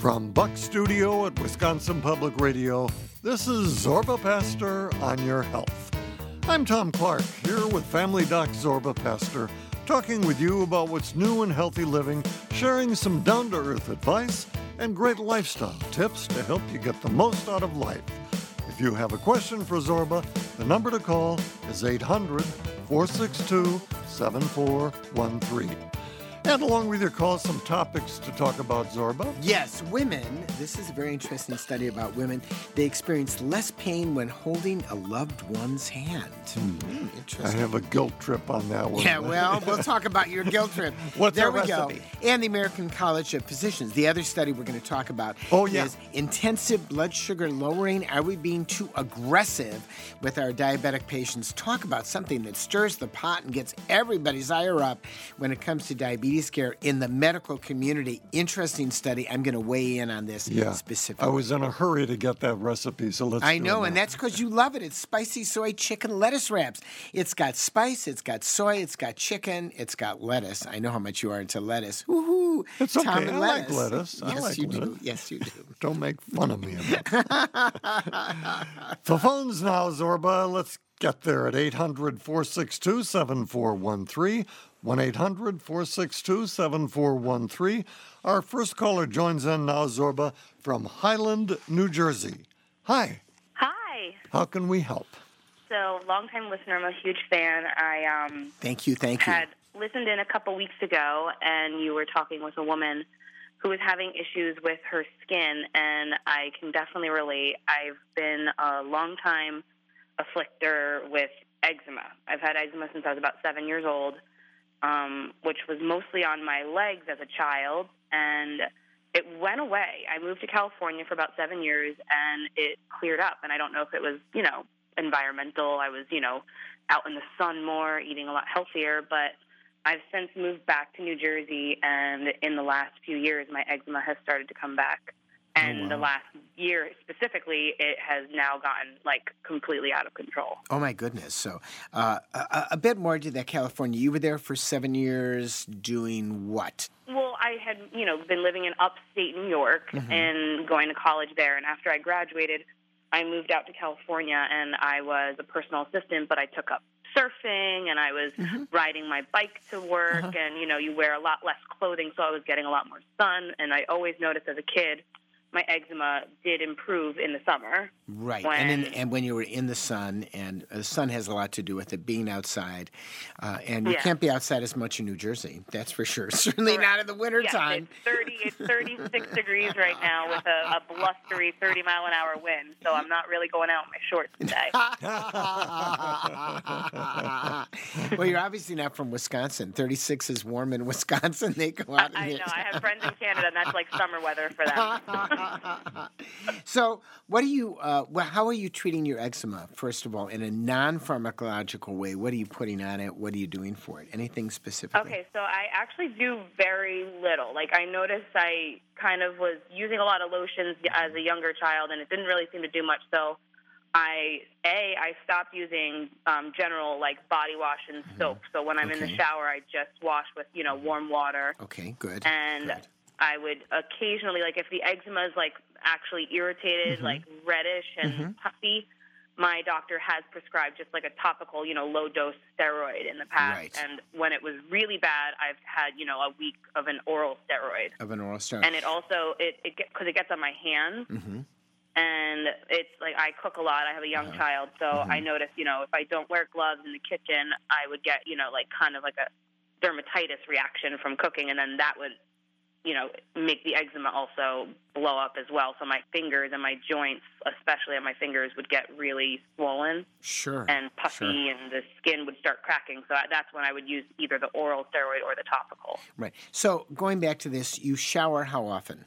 From Buck Studio at Wisconsin Public Radio, this is Zorba Paster on your health. I'm Tom Clark, here with Family Doc Zorba Paster, talking with you about what's new in healthy living, sharing some down to earth advice, and great lifestyle tips to help you get the most out of life. If you have a question for Zorba, the number to call is 800 462 7413. And along with your calls, some topics to talk about, Zorba. Yes, women. This is a very interesting study about women. They experience less pain when holding a loved one's hand. Mm, I interesting. have a guilt trip on that one. Yeah, well, we'll talk about your guilt trip. What's there we recipe? go. And the American College of Physicians. The other study we're going to talk about Oh, yeah. is intensive blood sugar lowering. Are we being too aggressive with our diabetic patients? Talk about something that stirs the pot and gets everybody's ire up when it comes to diabetes care in the medical community. Interesting study. I'm going to weigh in on this Yeah. specifically. I was in a hurry to get that recipe, so let's I know, and that's because you love it. It's spicy soy chicken lettuce wraps. It's got spice, it's got soy, it's got chicken, it's got lettuce. I know how much you are into lettuce. Woohoo! It's Tom okay. and I like lettuce. I Yes, like you do. Yes, you do. Don't make fun of me. the phones now, Zorba. Let's get there at 800 462 7413. 1 800 462 7413. Our first caller joins in now, Zorba, from Highland, New Jersey. Hi, Hi. how can we help? So, longtime listener, I'm a huge fan. I um, Thank you, thank you. had listened in a couple weeks ago, and you were talking with a woman who was having issues with her skin, and I can definitely relate. I've been a longtime afflictor with eczema. I've had eczema since I was about seven years old, um, which was mostly on my legs as a child, and it went away. I moved to California for about seven years, and it cleared up. And I don't know if it was, you know, environmental. I was, you know, out in the sun more, eating a lot healthier, but I've since moved back to New Jersey, and in the last few years, my eczema has started to come back. Oh, and the wow. last year specifically, it has now gotten like completely out of control. Oh my goodness! So, uh, a, a bit more to that California. You were there for seven years, doing what? Well, I had, you know, been living in upstate New York mm-hmm. and going to college there. And after I graduated, I moved out to California and I was a personal assistant, but I took up surfing and I was mm-hmm. riding my bike to work. Uh-huh. And, you know, you wear a lot less clothing, so I was getting a lot more sun. And I always noticed as a kid, my eczema did improve in the summer. Right, and in, When- and when you were in the sun, and the sun has a lot to do with it being outside, uh, and you Yeah. can't be outside as much in New Jersey. That's for sure. Certainly Correct. not in the wintertime. Yes, it's 30, it's 36 degrees right now with a, a blustery 30 mile an hour wind. So I'm not really going out in my shorts today. well, you're obviously not from Wisconsin. 36 is warm in Wisconsin. They go out. I in know. I have friends in Canada, and that's like summer weather for them. so, what are you? Uh, well, how are you treating your eczema? First of all, in a non-pharmacological way, what are you putting on it? What are you doing for it? Anything specific? Okay, so I actually do very little. Like I noticed I kind of was using a lot of lotions as a younger child, and it didn't really seem to do much. So I a I stopped using um, general like body wash and soap. So when I'm in the shower, I just wash with you know warm water. Okay, good. and good. I would occasionally, like, if the eczema is like actually irritated, Mm-hmm. like reddish and puffy, my doctor has prescribed just like a topical, you know, low dose steroid in the past. Right. And when it was really bad, I've had, you know, a week of an oral steroid. Of an oral steroid. And it also it it because it gets on my hands. Mhm. And it's like I cook a lot. I have a young child, so I notice, you know, if I don't wear gloves in the kitchen, I would get, you know, like kind of like a dermatitis reaction from cooking, and then that would, you know, make the eczema also blow up as well. So my fingers and my joints, especially on my fingers, would get really swollen Sure. and puffy, Sure. and the skin would start cracking. So that's when I would use either the oral steroid or the topical. Right. So going back to this, you shower how often?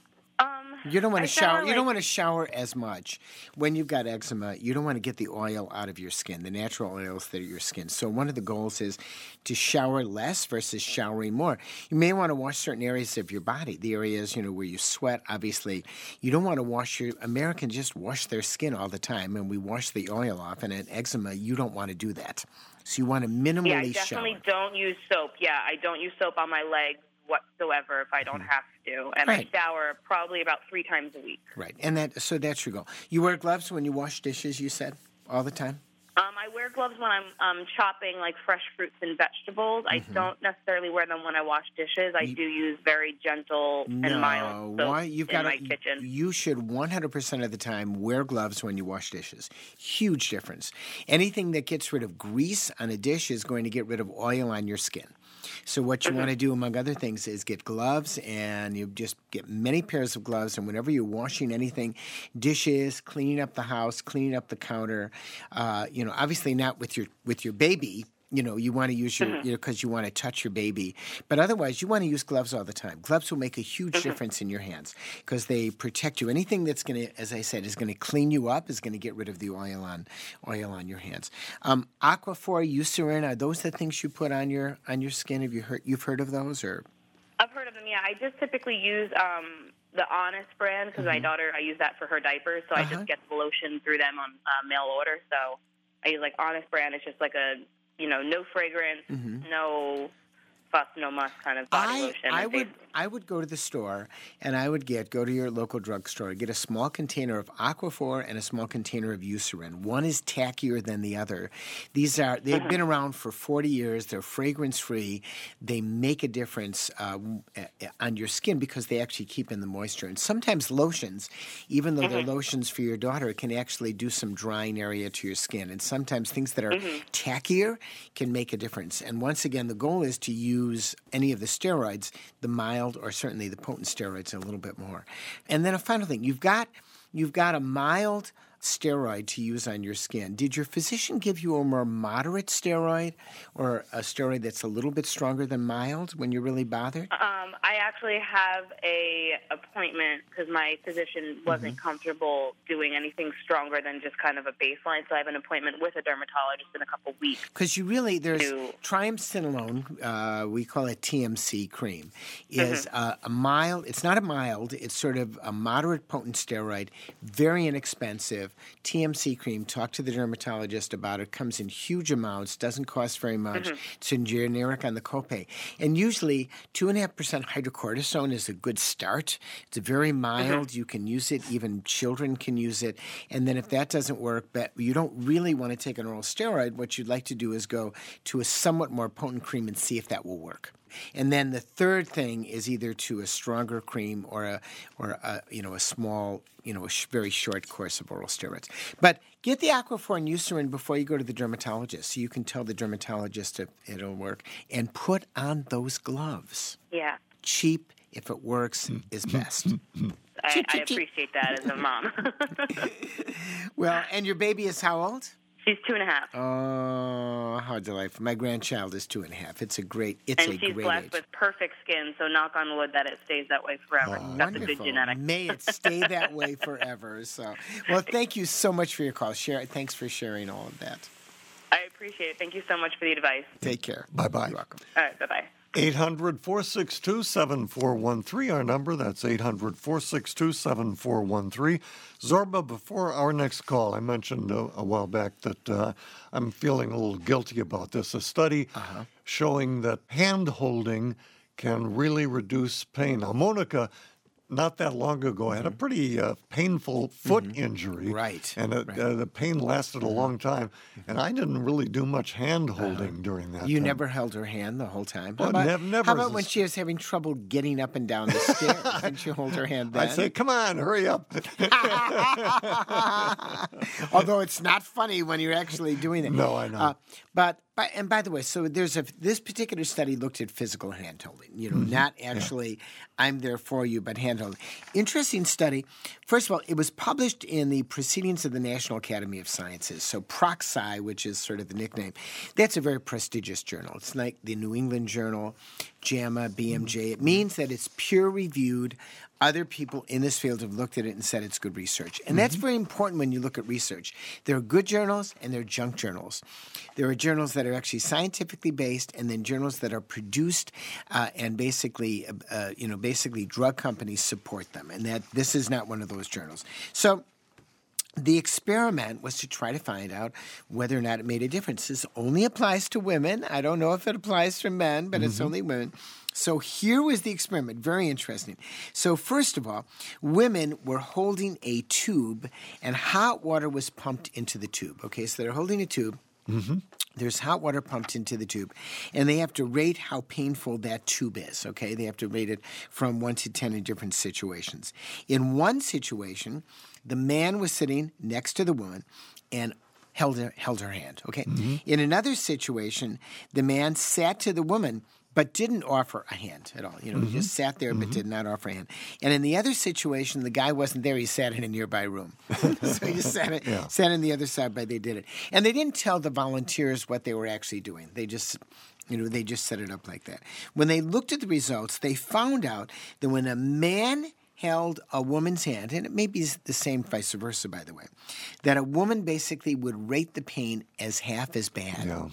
You don't want to shower. you don't want to shower as much when you've got eczema. You don't want to get the oil out of your skin, the natural oils that are your skin. So one of the goals is to shower less versus showering more. You may want to wash certain areas of your body, the areas you know where you sweat. Obviously, you don't want to wash your. Americans just wash their skin all the time, and we wash the oil off. And in eczema, you don't want to do that. So you want to minimally Yeah, I definitely shower. don't use soap. Yeah, I don't use soap on my legs whatsoever if I don't have to, and Right. I shower probably about three times a week. Right. And that so that's your goal. You wear gloves when you wash dishes, you said, all the time? Um, I wear gloves when I'm um, chopping like fresh fruits and vegetables. I don't necessarily wear them when I wash dishes. I You- do use very gentle and mild soap why you've in got my to, kitchen. You should 100% of the time wear gloves when you wash dishes. Huge difference. Anything that gets rid of grease on a dish is going to get rid of oil on your skin. So what you Mm-hmm. want to do, among other things, is get gloves, and you just get many pairs of gloves. And whenever you're washing anything, dishes, cleaning up the house, cleaning up the counter, uh, you know, obviously not with your with your baby. You know, you want to use your, Mm-hmm. you know, because you want to touch your baby. But otherwise, you want to use gloves all the time. Gloves will make a huge Mm-hmm. difference in your hands because they protect you. Anything that's going to, as I said, is going to clean you up is going to get rid of the oil on oil on your hands. Um, Aquaphor, Eucerin, are those the things you put on your on your skin? Have you heard you've heard of those or? I've heard of them. Yeah, I just typically use um, the Honest brand because my daughter. I use that for her diapers, so I Uh-huh. just get the lotion through them on uh, mail order. So I use like Honest brand. It's just like a you know no fragrance, mm-hmm. no fuss, no muss kind of body I, lotion. I would I would go to the store and I would get go to your local drugstore, get a small container of Aquaphor and a small container of Eucerin. One is tackier than the other. These are they've Uh-huh. been around for 40 years. They're fragrance free. They make a difference uh, uh, on your skin because they actually keep in the moisture. And sometimes lotions, even though Mm-hmm. they're lotions for your daughter, can actually do some drying area to your skin. And sometimes things that are Mm-hmm. tackier can make a difference. And once again, the goal is to use any of the steroids, the mild or certainly the potent steroids, a little bit more. And then a final thing, you've got you've got a mild steroid to use on your skin. Did your physician give you a more moderate steroid or a steroid that's a little bit stronger than mild when you're really bothered? Um, I actually have a appointment because my physician wasn't Mm-hmm. comfortable doing anything stronger than just kind of a baseline. So I have an appointment with a dermatologist in a couple weeks. Because you really, there's to- triamcinolone, uh, we call it TMC cream, is uh, a mild, it's not a mild, it's sort of a moderate potent steroid, very inexpensive. TMC cream, talk to the dermatologist about it, comes in huge amounts, doesn't cost very much. Mm-hmm. It's in generic on the copay. And usually, 2.5% hydrocortisone is a good start. It's very mm-hmm. mild. You can use it, even children can use it. And then if that doesn't work, but you don't really want to take an oral steroid, what you'd like to do is go to a somewhat more potent cream and see if that will work. And then the third thing is either to a stronger cream or a or a you know a small you know a sh- very short course of oral steroids. But get the Aquaphor and Eucerin before you go to the dermatologist, so you can tell the dermatologist if it'll work. And put on those gloves. Yeah. Cheap, if it works, hmm. is hmm. best. Hmm. I, I cheep, cheep. appreciate that as a mom. Well, and your baby is how old? she's two and a half. Oh, how delightful! My grandchild is two and a half. It's a great. It's and a she's great blessed age. with perfect skin, so knock on wood that it stays that way forever. She's got the good Wonderful. genetics. May it stay that way forever. So, well, thank you so much for your call. Share. Thanks for sharing all of that. I appreciate it. Thank you so much for the advice. Take care. Bye bye. You're welcome. All right, bye bye. 800 462 7413, our number. That's 800 462 7413. Zorba, before our next call, I mentioned a, a while back that uh, I'm feeling a little guilty about this. A study showing that hand holding can really reduce pain. Now, Monica, not that long ago, I had a pretty uh, painful foot injury. Right, And it, uh, the pain lasted a long time. And I didn't really do much hand holding during that You time. never held her hand the whole time. Well, how about, nev- never how about when she was having trouble getting up and down the stairs? Didn't you hold her hand then? I'd say, come on, hurry up. Although it's not funny when you're actually doing it. No, I know. Uh, but, but and by the way, so there's a this particular study looked at physical handholding. You know, Mm-hmm. not actually I'm there for you, but handholding. Interesting study. First of all, it was published in the Proceedings of the National Academy of Sciences. So Proxy, which is sort of the nickname, that's a very prestigious journal. It's like the New England Journal, JAMA, BMJ. It means that it's peer reviewed. Other people in this field have looked at it and said it's good research. And that's very important when you look at research. There are good journals and there are junk journals. There are journals that are actually scientifically based and then journals that are produced uh, and basically, uh, uh, you know, basically drug companies support them. And that this is not one of those journals. So the experiment was to try to find out whether or not it made a difference. This only applies to women. I don't know if it applies to men, but it's mm-hmm. only women. So here was the experiment. Very interesting. So, first of all, women were holding a tube and hot water was pumped into the tube. Okay, so they're holding a tube. Mm-hmm. There's hot water pumped into the tube, and they have to rate how painful that tube is. Okay, they have to rate it from one to 10 in different situations. In one situation, the man was sitting next to the woman and held her, held her hand. Okay. Mm-hmm. In another situation, the man sat to the woman but didn't offer a hand at all. You know, he just mm-hmm. sat there but mm-hmm. did not offer a hand. And in the other situation, the guy wasn't there. He sat in a nearby room. so he just sat, it, sat in the other side, but they did it. And they didn't tell the volunteers what they were actually doing. They just you know, they just set it up like that. When they looked at the results, they found out that when a man held a woman's hand, and it may be the same vice versa, by the way, that a woman basically would rate the pain as half as bad Yeah.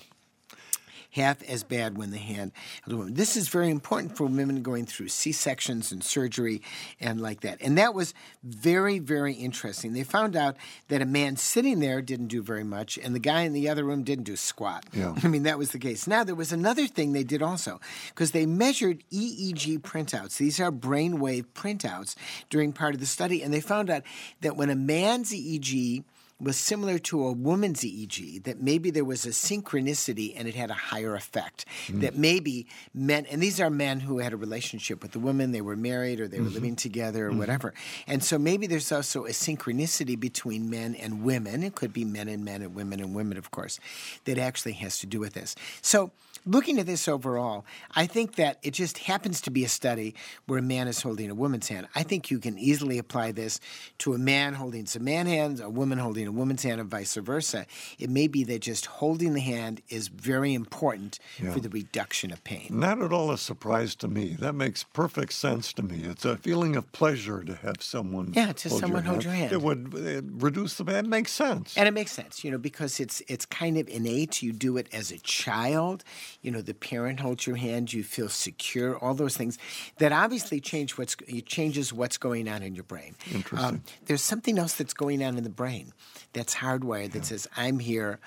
Half as bad when the hand held a woman. This is very important for women going through C sections and surgery and like that. And that was very, very interesting. They found out that a man sitting there didn't do very much, and the guy in the other room didn't do squat. Yeah. I mean, that was the case. Now, there was another thing they did also, because they measured EEG printouts. These are brainwave printouts during part of the study, and they found out that when a man's EEG was similar to a woman's EEG, that maybe there was a synchronicity and it had a higher effect. Hmm. That maybe men, and these are men who had a relationship with the woman, they were married or they were mm-hmm. living together or mm-hmm. whatever. And so maybe there's also a synchronicity between men and women. It could be men and men and women and women, of course, that actually has to do with this. So looking at this overall, I think that it just happens to be a study where a man is holding a woman's hand. I think you can easily apply this to a man holding some man hands, a woman holding a woman's hand, and vice versa. It may be that just holding the hand is very important Yeah. for the reduction of pain. Not at all a surprise to me. That makes perfect sense to me. It's a feeling of pleasure to have someone. Yeah, to someone hold your hand. It would uh, reduce the. pain. It makes sense. And it makes sense, you know, because it's it's kind of innate. You do it as a child. You know, the parent holds your hand. You feel secure. All those things that obviously change what's it changes what's going on in your brain. Um, Interesting. there's something else that's going on in the brain that's hardwired that says, "I'm here.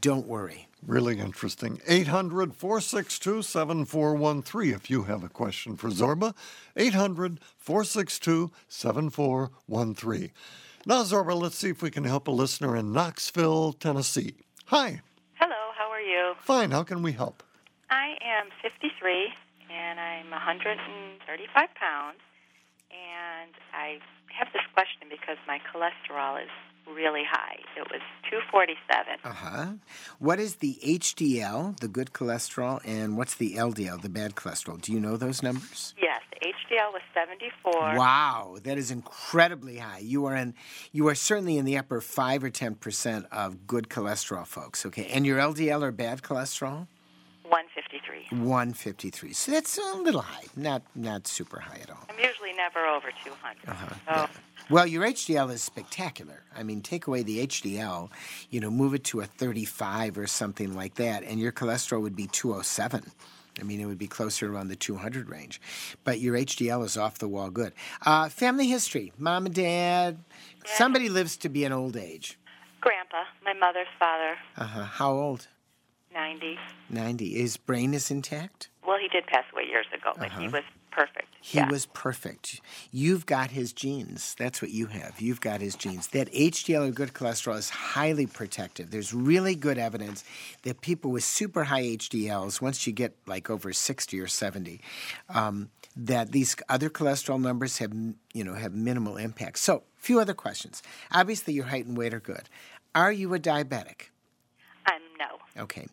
Don't worry." Really interesting. 800 462 7413 if you have a question for Zorba. 800 462 7413. Now, Zorba, let's see if we can help a listener in Knoxville, Tennessee. Hi. Hello, how are you? Fine. How can we help? I am 53 and I'm 135 pounds. And I have this question because my cholesterol is really high. It was 247. Uh huh. What is the HDL, the good cholesterol, and what's the LDL, the bad cholesterol? Do you know those numbers? Yes, the HDL was 74. Wow, that is incredibly high. You are in, you are certainly in the upper five or ten percent of good cholesterol, folks. Okay, and your LDL or bad cholesterol, 153. one fifty three. So that's a little high, not not super high at all. I'm usually never over 200. Yeah. So, Well, your HDL is spectacular. I mean, take away the HDL, you know, move it to a 35 or something like that, and your cholesterol would be 207. I mean, it would be closer around the 200 range. But your HDL is off the wall good. Uh, family history mom and dad. Somebody lives to be an old age. Grandpa, my mother's father, Uh-huh. How old? 90. 90. His brain is intact? Well, he did pass away years ago, but he was perfect. He yeah. was perfect. You've got his genes. That's what you have. You've got his genes. That HDL or good cholesterol is highly protective. There's really good evidence that people with super high HDLs, once you get like over 60 or 70, um, that these other cholesterol numbers have, you know, have minimal impact. So, a few other questions. Obviously, your height and weight are good. Are you a diabetic? I'm no. Okay.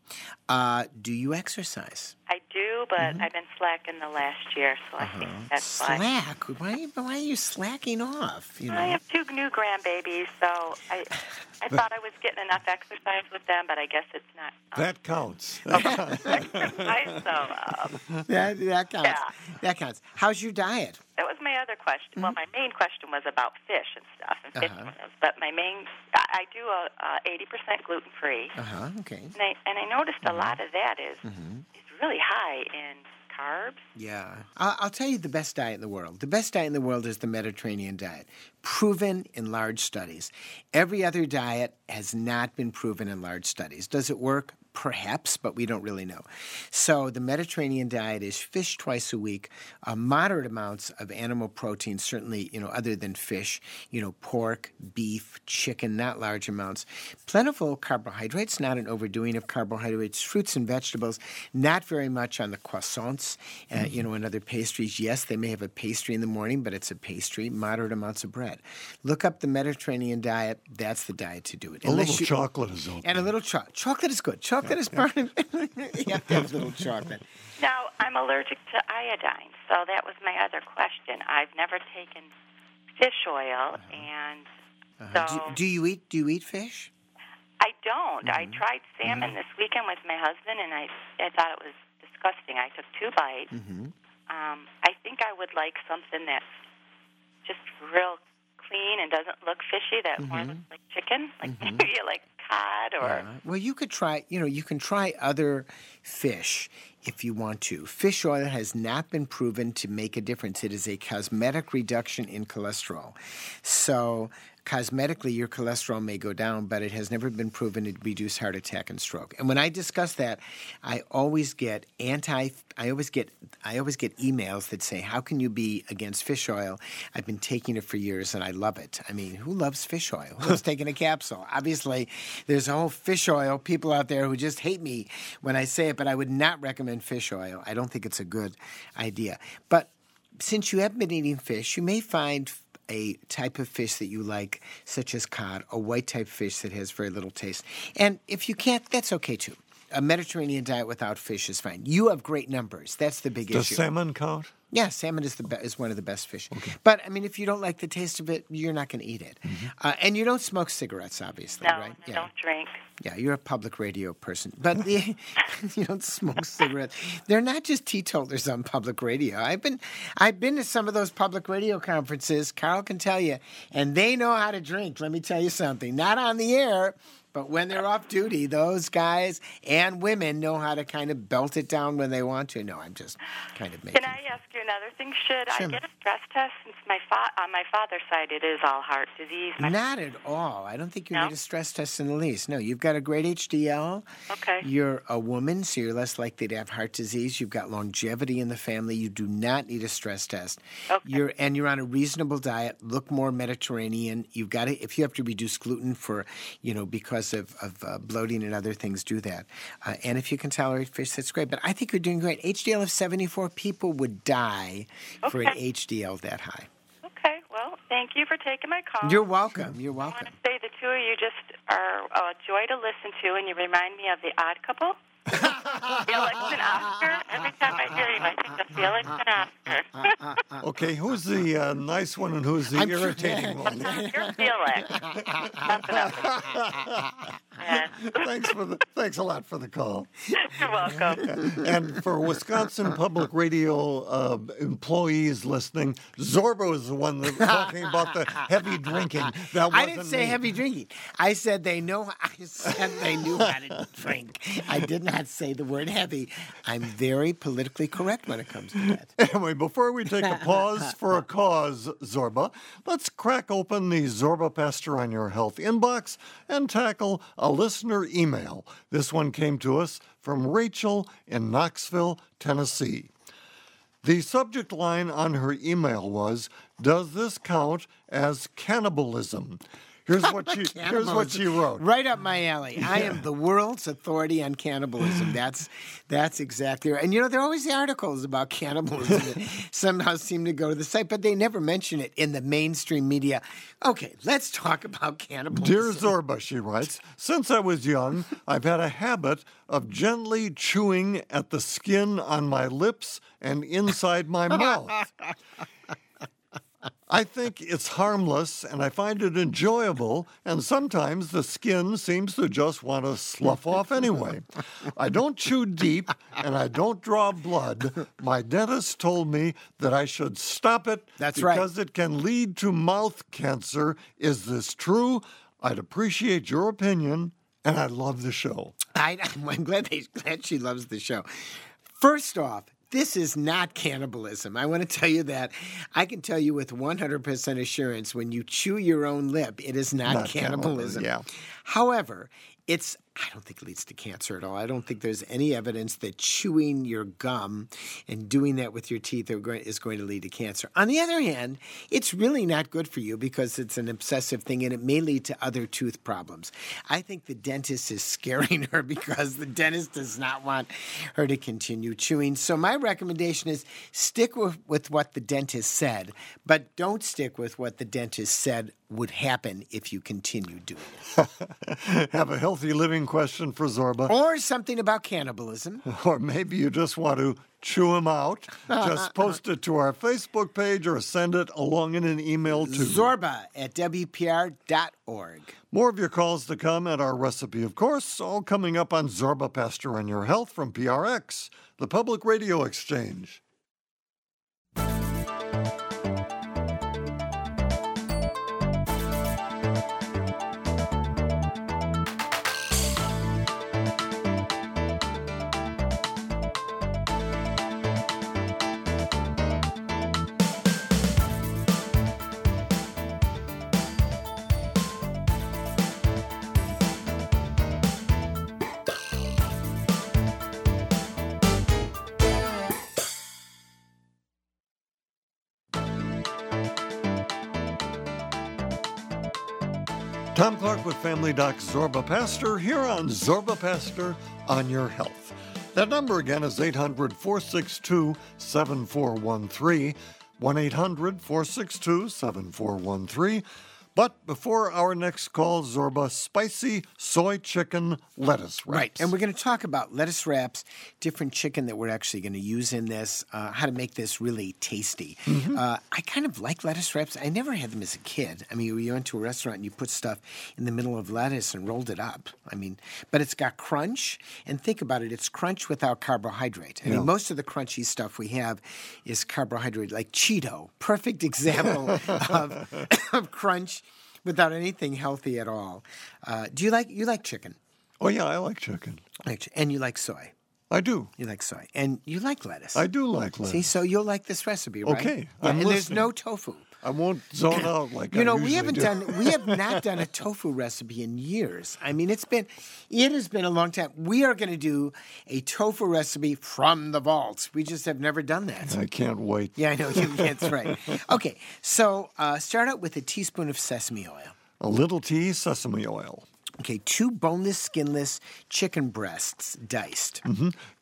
Uh, do you exercise? I do, but mm-hmm. I've been slacking the last year, so I think uh-huh. that's why. Slack. Why, why are you slacking off? You know. I have two new grandbabies, so I I thought I was getting enough exercise with them, but I guess it's not um, That counts. exercise. So um, that, that counts. Yeah. That counts. How's your diet? that was my other question. Well, my main question was about fish and stuff and fish Uh-huh. oils, but my main I, I do a eighty percent gluten free, Uh huh. Okay. and I and I noticed a lot of that is is really high in carbs. Yeah. I'll, I'll tell you the best diet in the world. The best diet in the world is the Mediterranean diet, proven in large studies. Every other diet has not been proven in large studies. Does it work? Perhaps, but we don't really know. So the Mediterranean diet is fish twice a week, uh, moderate amounts of animal protein, certainly, you know, other than fish, you know, pork, beef, chicken, not large amounts. Plentiful carbohydrates, not an overdoing of carbohydrates, fruits and vegetables, not very much on the croissants, uh, you know, and other pastries. Yes, they may have a pastry in the morning, but it's a pastry, moderate amounts of bread. Look up the Mediterranean diet. That's the diet to do it. A Unless little you- chocolate is okay. and a little chocolate. Chocolate is good. Chocolate is part of it. you have to have a little chocolate. Now, I'm allergic to iodine, so that was my other question. I've never taken fish oil, and Uh-huh. so Do, do you eat? Do you eat fish? I don't. I Mm-hmm. tried salmon this weekend with my husband, and I I thought it was disgusting. I took two bites. Mm-hmm. Um, I think I would like something that's just real clean and doesn't look fishy. That more looks like chicken, like maybe like cod or. Uh, well, you could try. You know, you can try other fish if you want to. Fish oil has not been proven to make a difference. It is a cosmetic reduction in cholesterol. So. Cosmetically, your cholesterol may go down, but it has never been proven to reduce heart attack and stroke. And when I discuss that, I always get anti. I always get. I always get emails that say, "How can you be against fish oil? I've been taking it for years and I love it." I mean, who loves fish oil? Who's taking a capsule? Obviously, there's a whole fish oil people out there who just hate me when I say it, but I would not recommend fish oil. I don't think it's a good idea. But since you have been eating fish, you may find a type of fish that you like, such as cod, a white type fish that has very little taste. And if you can't, that's okay too. A Mediterranean diet without fish is fine. You have great numbers. That's the big Does issue. salmon count? Yeah, salmon is the be- is one of the best fish. But I mean, if you don't like the taste of it, you're not going to eat it. Uh, and you don't smoke cigarettes, obviously, No, right? I don't drink. Yeah, you're a public radio person, but the, you don't smoke cigarettes. They're not just teetotalers on public radio. I've been, I've been to some of those public radio conferences. Carl can tell you, and they know how to drink. Let me tell you something. Not on the air, but when they're off duty, those guys and women know how to kind of belt it down when they want to. No, I'm just kind of making. Can I ask you another thing? Should Sure. I get a stress test since my fa- on my father's side it is all heart disease? My- Not at all. I don't think you No? need a stress test in the least. No, you've got a great HDL. Okay. You're a woman, so you're less likely to have heart disease. You've got longevity in the family. You do not need a stress test. Okay. You're and you're on a reasonable diet. Look more Mediterranean. You've got to if you have to reduce gluten for, you know, because of of uh, bloating and other things, do that. Uh, and if you can tolerate fish, that's great. But I think you're doing great. HDL of 74 people would die for an HDL that high. Okay. Well, thank you for taking my call. You're welcome. You're welcome. I want to say the two of you just are a joy to listen to, and you remind me of the Odd Couple. Felix and Oscar. Every time I hear you, I think of Felix and Oscar. Okay, who's the uh, nice one and who's the I'm- irritating one? You're Felix. Nothing thanks for the thanks a lot for the call. You're welcome. And for Wisconsin Public Radio uh, employees listening, Zorba is the one that talking about the heavy drinking. That I didn't say me. heavy drinking. I said they know. I said they knew how to drink. I did not say the word heavy. I'm very politically correct when it comes to that. Anyway, before we take a pause for a cause, Zorba, let's crack open the Zorba Paster on Your Health inbox and tackle a listener email. This one came to us from Rachel in Knoxville, Tennessee. The subject line on her email was Does this count as cannibalism? Here's what she here's what she wrote. Right up my alley. I am the world's authority on cannibalism. That's that's exactly right. And you know, there are always the articles about cannibalism that somehow seem to go to the site, but they never mention it in the mainstream media. Okay, let's talk about cannibalism. Dear Zorba, she writes, since I was young, I've had a habit of gently chewing at the skin on my lips and inside my mouth. I think it's harmless and I find it enjoyable, and sometimes the skin seems to just want to slough off anyway. I don't chew deep and I don't draw blood. My dentist told me that I should stop it That's right. because it can lead to mouth cancer. Is this true? I'd appreciate your opinion, and I love the show. I, I'm glad, they, glad she loves the show. First off, this is not cannibalism. I want to tell you that. I can tell you with 100% assurance when you chew your own lip, it is not, Not cannibalism. cannibalism, yeah. However, it's I don't think it leads to cancer at all. I don't think there's any evidence that chewing your gum and doing that with your teeth going, is going to lead to cancer. On the other hand, it's really not good for you because it's an obsessive thing and it may lead to other tooth problems. I think the dentist is scaring her because the dentist does not want her to continue chewing. So my recommendation is stick with, with what the dentist said, but don't stick with what the dentist said would happen if you continue doing it. Have a healthy living question for Zorba. Or something about cannibalism. Or maybe you just want to chew him out. Just post it to our Facebook page or send it along in an email to Zorba at WPR.org. More of your calls to come and our recipe, of course, all coming up on Zorba Paster and Your Health from PRX, the Public Radio Exchange. Tom Clark with Family Doc Zorba Paster here on Zorba Paster on Your Health. That number again is 800 462 7413. 1 800 462 7413. But before our next call, Zorba, spicy soy chicken lettuce wraps. Right. And we're going to talk about lettuce wraps, different chicken that we're actually going to use in this, uh, how to make this really tasty. Uh, I kind of like lettuce wraps. I never had them as a kid. I mean, you went to a restaurant and you put stuff in the middle of lettuce and rolled it up. I mean, but it's got crunch. And think about it it's crunch without carbohydrate. I Yeah. mean, most of the crunchy stuff we have is carbohydrate, like Cheeto. Perfect example of, of crunch without anything healthy at all. Uh, do you like you like chicken? Oh, yeah, I like chicken. And you like soy. I do. You like soy. And you like lettuce. I do like lettuce. See, so you'll like this recipe, right? Okay, Yeah, I'm and there's no tofu. I won't zone out like You I know, we haven't do. done we have not done a tofu recipe in years. I mean, it's been it has been a long time. We are going to do a tofu recipe from the vault. We just have never done that. I can't wait. Yeah, I know. you- can't. That's right. Okay, so uh, start out with a teaspoon of sesame oil. A little tea, sesame oil. Okay, two boneless, skinless chicken breasts diced.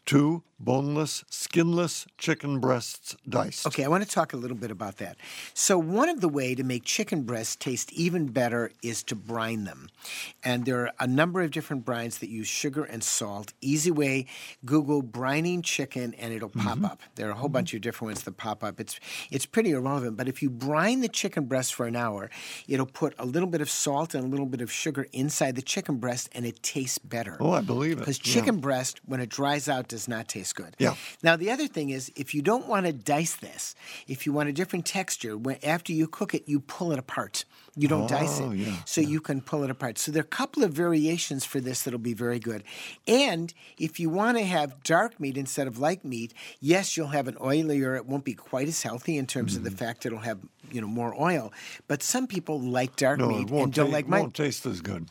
Two boneless, skinless chicken breasts diced. Okay, I want to talk a little bit about that. So, one of the way to make chicken breasts taste even better is to brine them. And there are a number of different brines that use sugar and salt. Easy way, Google brining chicken and it'll pop mm-hmm. up. There are a whole bunch of different ones that pop up. It's it's pretty irrelevant, but if you brine the chicken breast for an hour, it'll put a little bit of salt and a little bit of sugar inside the chicken breast and it tastes better. Oh, I believe it. Because Yeah. chicken breast, when it dries out, does not taste good. Yeah. Now the other thing is, if you don't want to dice this, if you want a different texture, when after you cook it, you pull it apart. You don't dice Oh, it, yeah, so you can pull it apart. So there are a couple of variations for this that'll be very good. And if you want to have dark meat instead of light meat, yes, you'll have an oilier. It won't be quite as healthy in terms of the Mm-hmm. fact it'll have you know more oil. But some people like dark No, meat and don't ta- like it won't taste as good.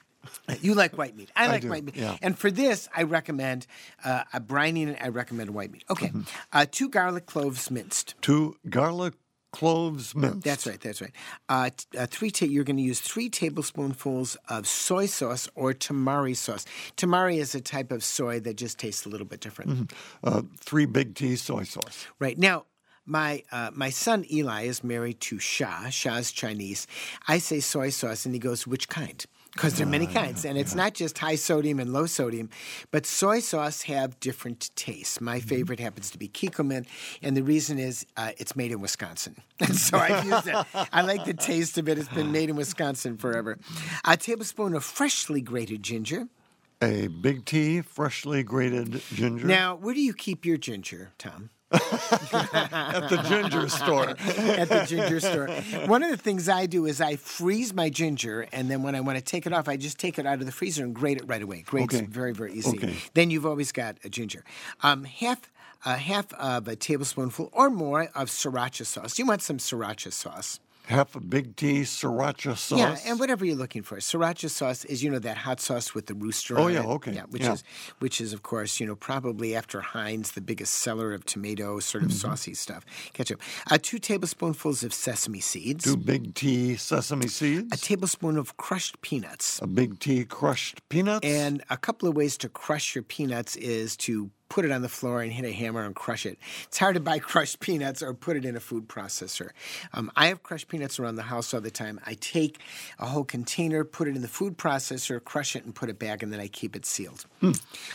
You like white meat. I like do, white meat. yeah. And for this, I recommend uh, a brining. I recommend white meat. Okay, Mm-hmm. uh, two garlic cloves minced. Two garlic cloves minced. That's right. That's right. Uh, t- uh, three. Ta- you're going to use three tablespoonfuls of soy sauce or tamari sauce. Tamari is a type of soy that just tastes a little bit different. Uh, three big tea soy sauce. Right now. My uh, my son Eli is married to Sha. Sha's Chinese. I say soy sauce, and he goes, "Which kind?" Because there are many kinds, and it's not just high sodium and low sodium, but soy sauce have different tastes. My favorite happens to be Kikkoman, and the reason is uh, it's made in Wisconsin, and so I've used it. I like the taste of it. It's been made in Wisconsin forever. A tablespoon of freshly grated ginger. A big tea, freshly grated ginger. Now, where do you keep your ginger, Tom? at the ginger store. at the ginger store. One of the things I do is I freeze my ginger, and then when I want to take it off, I just take it out of the freezer and grate it right away. Grates Okay. very, very easy. Okay. Then you've always got a ginger. Um, half. Uh, half of a tablespoonful or more of sriracha sauce. You want some sriracha sauce. Half a big tea sriracha sauce. Yeah, and whatever you're looking for. Sriracha sauce is, you know, that hot sauce with the rooster Oh, on yeah, it. okay, Yeah, which yeah. is which is of course, you know, probably after Heinz, the biggest seller of tomato sort Mm-hmm. of saucy stuff. Ketchup. Uh, two tablespoonfuls of sesame seeds. Two big tea sesame seeds. a tablespoon of crushed peanuts. a big tea crushed peanuts. And a couple of ways to crush your peanuts is to put it on the floor and hit a hammer and crush it. It's hard to buy crushed peanuts or put it in a food processor. Um, I have crushed peanuts around the house all the time. I take a whole container, put it in the food processor, crush it, and put it back, and then I keep it sealed. Hmm.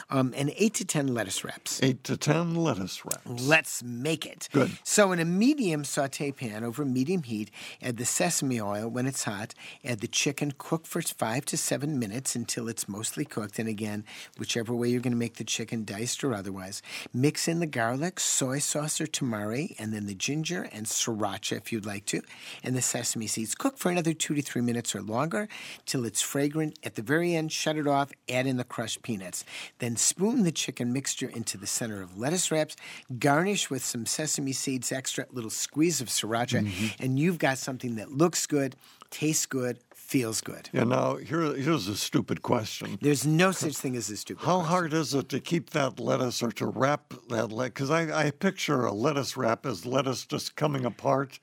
Um, and eight to ten lettuce wraps. eight to ten lettuce wraps. Let's make it. Good. So, in a medium saute pan over medium heat, add the sesame oil when it's hot. Add the chicken, cook for five to seven minutes until it's mostly cooked. And again, whichever way you're going to make the chicken, diced or otherwise. Mix in the garlic, soy sauce or tamari, and then the ginger and sriracha if you'd like to, and the sesame seeds. Cook for another two to three minutes or longer till it's fragrant. At the very end, shut it off, add in the crushed peanuts. Then spoon the chicken mixture into the center of lettuce wraps, garnish with some sesame seeds extra, little squeeze of sriracha, mm-hmm. and you've got something that looks good, tastes good, feels good. Yeah, now here, here's a stupid question. There's no such thing as a stupid. How question. hard is it to keep that lettuce or to wrap that lettuce? Because I, I picture a lettuce wrap as lettuce just coming apart,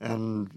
and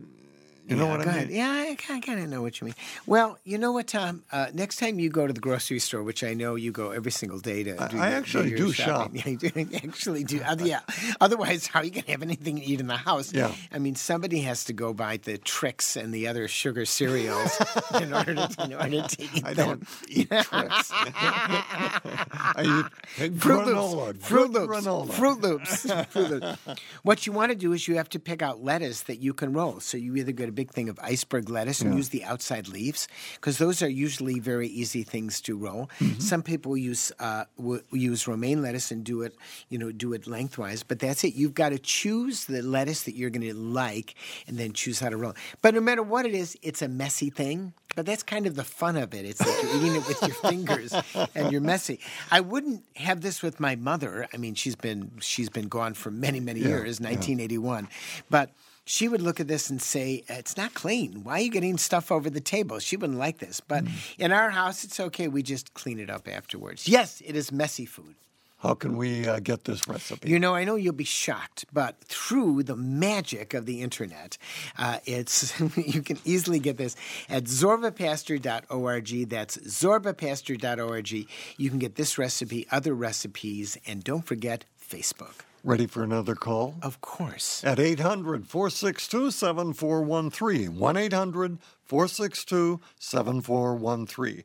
you know what I ahead. mean? Yeah, I kind of know what you mean. Well, you know what, Tom? Uh, next time you go to the grocery store, which I know you go every single day to, I- do, I actually do shopping. Yeah, you do actually do. Yeah. Otherwise, how are you going to have anything to eat in the house? Yeah. I mean, somebody has to go buy the Trix and the other sugar cereals in order to, in order to eat I them. don't eat Trix. I eat Fruit granola, Loops. Froot Loops. granola. Froot Loops. Froot Loops. What you want to do is you have to pick out lettuce that you can roll. So you either get a big thing of iceberg lettuce and Yeah. use the outside leaves because those are usually very easy things to roll. Mm-hmm. Some people use uh, w- use romaine lettuce and do it, you know, do it lengthwise. But that's it. You've got to choose the lettuce that you're going to like and then choose how to roll. But no matter what it is, it's a messy thing. But that's kind of the fun of it. It's like you're eating it with your fingers and you're messy. I wouldn't have this with my mother. I mean, she's been she's been gone for many many Yeah, years, 1981. But she would look at this and say, "It's not clean. Why are you getting stuff over the table?" She wouldn't like this. But in our house, it's okay. We just clean it up afterwards. Yes, it is messy food. How can we uh, get this recipe? You know, I know you'll be shocked, but through the magic of the internet, uh, it's you can easily get this at zorbapaster.org. That's zorbapaster.org. You can get this recipe, other recipes, and don't forget Facebook. Ready for another call? Of course. At 800 462 7413. 1 800 462 7413.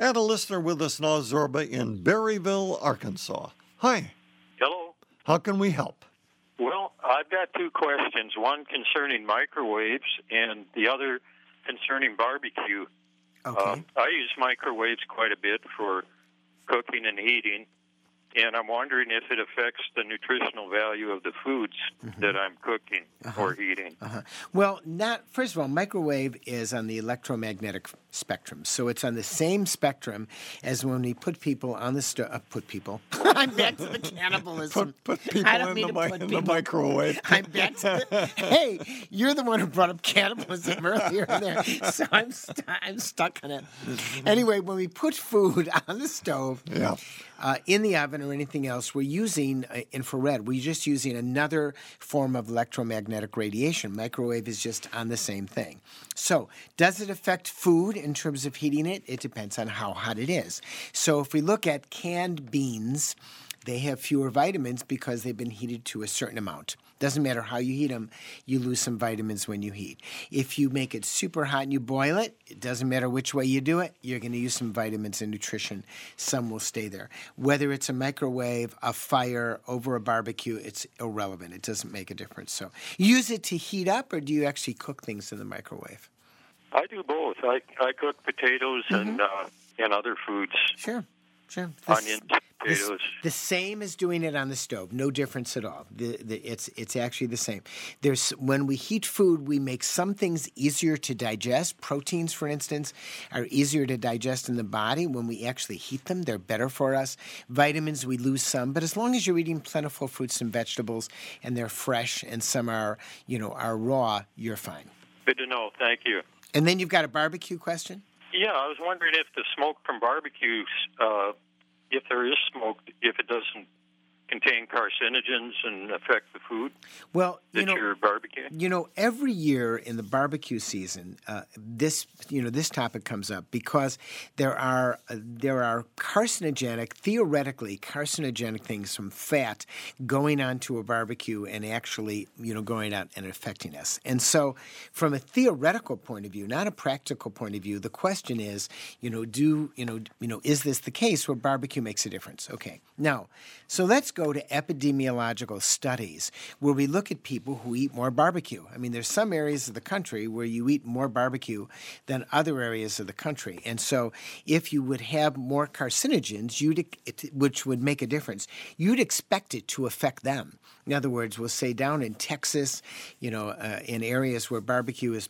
And a listener with us now, Zorba, in Berryville, Arkansas. Hi, Hello. how can we help? Well, I've got two questions. One concerning microwaves, and the other concerning barbecue. Okay. Um, I use microwaves quite a bit for cooking and heating, and I'm wondering if it affects the nutritional value of the foods that I'm cooking or heating. Uh-huh. Well, not first of all, microwave is on the electromagnetic spectrum, so it's on the same spectrum as when we put people on the stove. Uh, put people. I'm back to the cannibalism. Put, put people I don't in, mean the, to mi- put in the microwave. I'm back to the, hey, you're the one who brought up cannibalism earlier in there, so I'm st- I'm stuck on it. Anyway, when we put food on the stove, Yeah. Uh, in the oven or anything else, we're using uh, infrared. We're just using another form of electromagnetic radiation. Microwave is just on the same thing. So, does it affect food in terms of heating it? It depends on how hot it is. So, if we look at canned beans, they have fewer vitamins because they've been heated to a certain amount. Doesn't matter how you heat them, you lose some vitamins when you heat. If you make it super hot and you boil it, it doesn't matter which way you do it, you're going to use some vitamins and nutrition. Some will stay there. Whether it's a microwave, a fire, over a barbecue, it's irrelevant. It doesn't make a difference. So, use it to heat up, or do you actually cook things in the microwave? I do both. I, I cook potatoes and uh, and other foods, Sure, sure. This- onions, potatoes. The, the, same as doing it on the stove. No difference at all. The, the, it's it's actually the same. There's when we heat food, we make some things easier to digest. Proteins, for instance, are easier to digest in the body when we actually heat them. They're better for us. Vitamins, we lose some, but as long as you're eating plentiful fruits and vegetables and they're fresh and some are you know are raw, you're fine. Good to know. Thank you. And then you've got a barbecue question. Yeah, I was wondering if the smoke from barbecues, uh, if there is smoke, if it doesn't contain carcinogens and affect the food well, that you know, you're barbecuing? You know, every year in the barbecue season, uh, this you know this topic comes up because there are uh, there are carcinogenic, theoretically carcinogenic things from fat going onto a barbecue and actually you know going out and affecting us. And so, from a theoretical point of view, not a practical point of view, the question is, you know, do you know you know is this the case where barbecue makes a difference? Okay, now so let's go to epidemiological studies where we look at people who eat more barbecue. I mean, there's some areas of the country where you eat more barbecue than other areas of the country. And so if you would have more carcinogens, you'd, which would make a difference, you'd expect it to affect them. In other words, we'll say down in Texas, you know, uh, in areas where barbecue is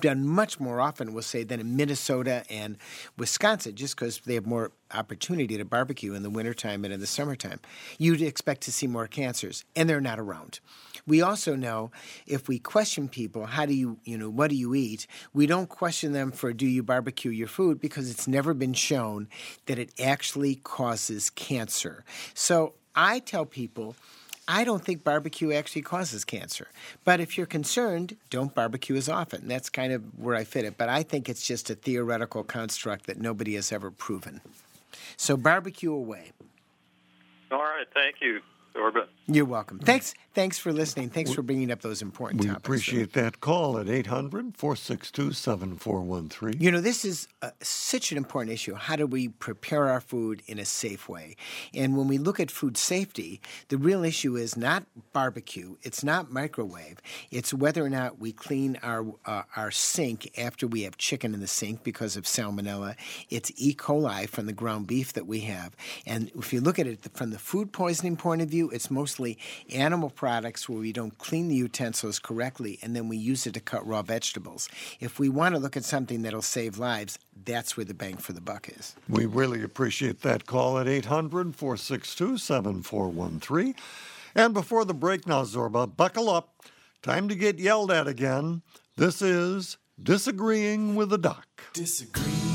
done much more often, we'll say than in Minnesota and Wisconsin, just because they have more opportunity to barbecue in the wintertime and in the summertime. You'd expect to see more cancers, and they're not around. We also know if we question people, how do you, you know, what do you eat? We don't question them for do you barbecue your food because it's never been shown that it actually causes cancer. So I tell people, I don't think barbecue actually causes cancer. But if you're concerned, don't barbecue as often. That's kind of where I fit it. But I think it's just a theoretical construct that nobody has ever proven. So barbecue away. All right. Thank you, Zorba. You're welcome. Thanks. Thanks for listening. Thanks for bringing up those important We topics. We appreciate that call at 800 462 7413. You know, this is uh, such an important issue. How do we prepare our food in a safe way? And when we look at food safety, the real issue is not barbecue, it's not microwave, it's whether or not we clean our uh, our sink after we have chicken in the sink because of salmonella. It's E. coli from the ground beef that we have. And if you look at it from the food poisoning point of view, it's mostly animal products where we don't clean the utensils correctly and then we use it to cut raw vegetables. If we want to look at something that'll save lives, that's where the bang for the buck is. We really appreciate that call at 800 462 7413. And before the break now, Zorba, buckle up. Time to get yelled at again. This is Disagreeing with the Doc. Disagreeing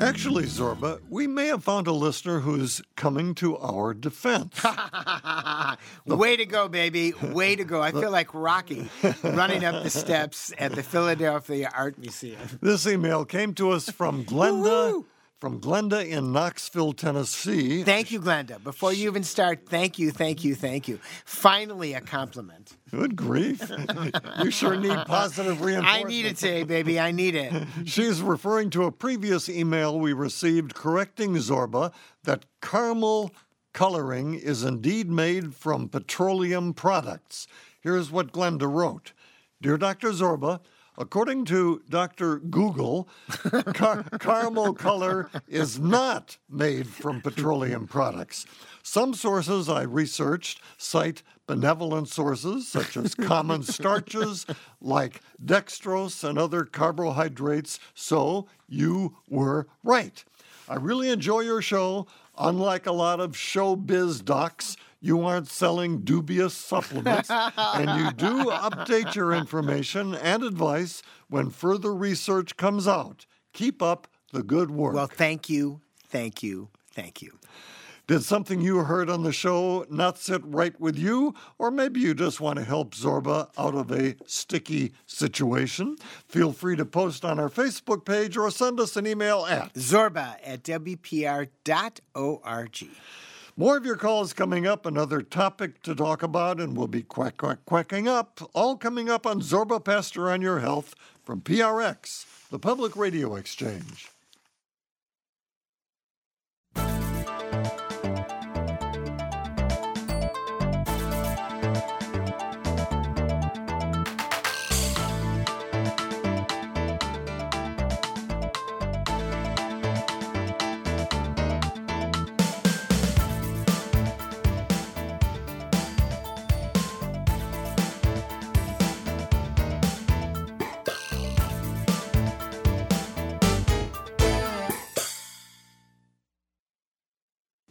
Actually, Zorba, we may have found a listener who's coming to our defense. Way to go, baby. Way to go. I feel like Rocky running up the steps at the Philadelphia Art Museum. this email came to us from Glenda. From Glenda in Knoxville, Tennessee. Thank you, Glenda. Before you even start, thank you, thank you, thank you. Finally, a compliment. Good grief. you sure need positive reinforcement. I need it today, baby. I need it. She's referring to a previous email we received correcting Zorba that caramel coloring is indeed made from petroleum products. Here's what Glenda wrote Dear Dr. Zorba, according to Dr. Google, car- caramel color is not made from petroleum products. Some sources I researched cite benevolent sources such as common starches like dextrose and other carbohydrates, so you were right. I really enjoy your show. Unlike a lot of showbiz docs, you aren't selling dubious supplements, and you do update your information and advice when further research comes out. Keep up the good work. Well, thank you, thank you, thank you. Did something you heard on the show not sit right with you? Or maybe you just want to help Zorba out of a sticky situation? Feel free to post on our Facebook page or send us an email at. Zorba at WPR.org. More of your calls coming up, another topic to talk about, and we'll be quack, quack, quacking up. All coming up on Zorba Paster on Your Health from PRX, the Public Radio Exchange.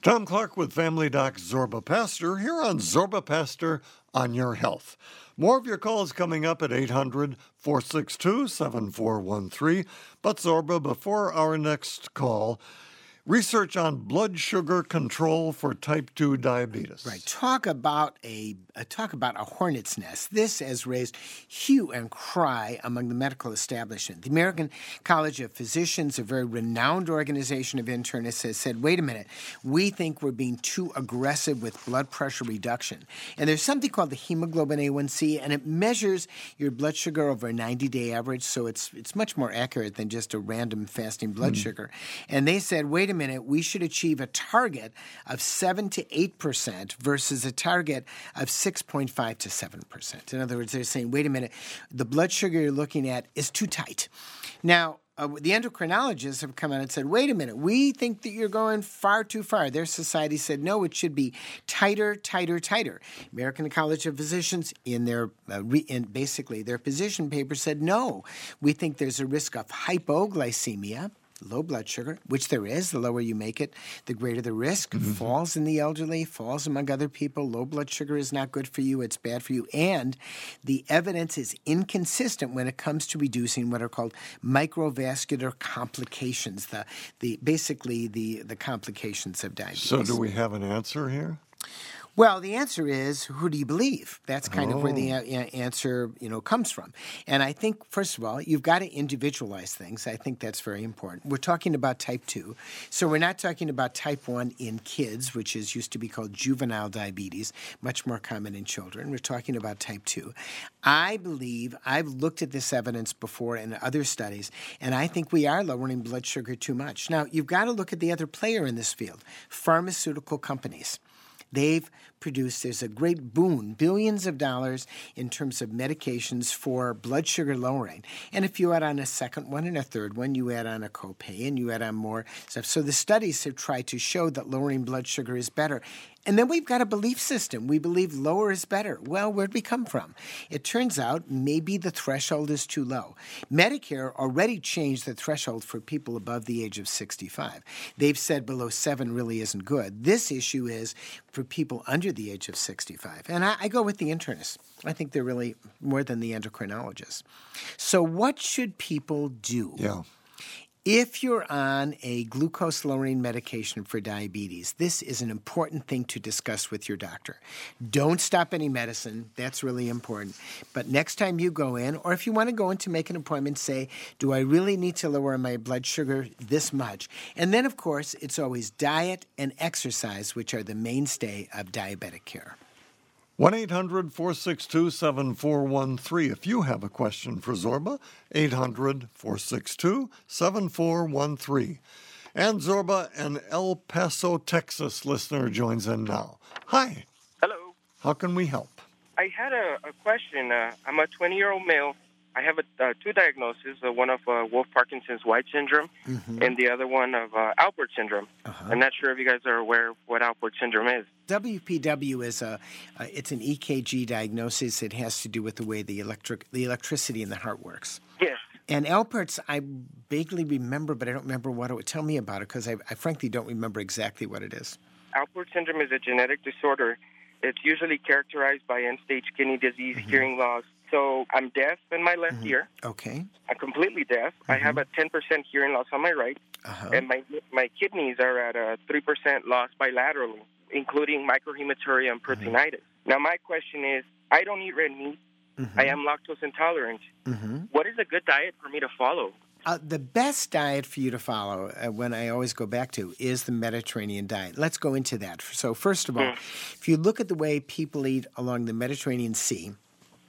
Tom Clark with Family Doc Zorba Paster here on Zorba Paster on Your Health. More of your calls coming up at 800 462 7413. But Zorba, before our next call, research on blood sugar control for type 2 diabetes. Right. Talk about a uh, talk about a hornet's nest. This has raised hue and cry among the medical establishment. The American College of Physicians, a very renowned organization of internists, has said, "Wait a minute, we think we're being too aggressive with blood pressure reduction." And there's something called the hemoglobin A1C, and it measures your blood sugar over a 90-day average. So it's it's much more accurate than just a random fasting blood sugar. And they said, "Wait a minute, we should achieve a target of seven to eight percent versus a target of 6.5 to 7%. In other words, they're saying, wait a minute, the blood sugar you're looking at is too tight. Now, uh, the endocrinologists have come out and said, wait a minute, we think that you're going far too far. Their society said, no, it should be tighter, tighter, tighter. American College of Physicians, in their uh, re- in basically their position paper, said, no, we think there's a risk of hypoglycemia low blood sugar, which there is. The lower you make it, the greater the risk. Mm-hmm. Falls in the elderly, falls among other people. Low blood sugar is not good for you, it's bad for you. And the evidence is inconsistent when it comes to reducing what are called microvascular complications, the, the basically the, the complications of diabetes. So, do we have an answer here? Well, the answer is who do you believe? That's kind of where the Oh. a- answer, you know, comes from. And I think first of all, you've got to individualize things. I think that's very important. We're talking about type 2. So we're not talking about type 1 in kids, which is used to be called juvenile diabetes, much more common in children. We're talking about type 2. I believe I've looked at this evidence before in other studies, and I think we are lowering blood sugar too much. Now, you've got to look at the other player in this field, pharmaceutical companies. They've produced, there's a great boon, billions of dollars in terms of medications for blood sugar lowering. And if you add on a second one and a third one, you add on a copay and you add on more stuff. So the studies have tried to show that lowering blood sugar is better. And then we've got a belief system. We believe lower is better. Well, where'd we come from? It turns out maybe the threshold is too low. Medicare already changed the threshold for people above the age of 65. They've said below seven really isn't good. This issue is for people under the age of 65. And I, I go with the internists. I think they're really more than the endocrinologists. So, what should people do? Yeah. If you're on a glucose lowering medication for diabetes, this is an important thing to discuss with your doctor. Don't stop any medicine. That's really important. But next time you go in, or if you want to go in to make an appointment, say, Do I really need to lower my blood sugar this much? And then, of course, it's always diet and exercise, which are the mainstay of diabetic care. 1 800 462 7413. If you have a question for Zorba, 800 462 7413. And Zorba, an El Paso, Texas listener, joins in now. Hi, Hello. how can we help? I had a, a question. Uh, I'm a 20 year old male. I have a, uh, two diagnoses uh, one of uh, Wolff Parkinson's White syndrome and the other one of uh, Alport syndrome. I'm not sure if you guys are aware of what Alport syndrome is. WPW is a uh, it's an EKG diagnosis. It has to do with the way the electric the electricity in the heart works. Yes. And Alpert's, I vaguely remember, but I don't remember what it would tell me about it because I, I frankly don't remember exactly what it is. Alport syndrome is a genetic disorder. It's usually characterized by end stage kidney disease, hearing loss. So I'm deaf in my left ear. Okay. I'm completely deaf. I have a 10% hearing loss on my right. Uh-huh. and my my kidneys are at a three percent loss bilaterally, including microhematuria and peritonitis. Now, my question is, I don't eat red meat. I am lactose intolerant. What is a good diet for me to follow? Uh, the best diet for you to follow, uh, when I always go back to, is the Mediterranean diet. Let's go into that. So, first of all, if you look at the way people eat along the Mediterranean Sea,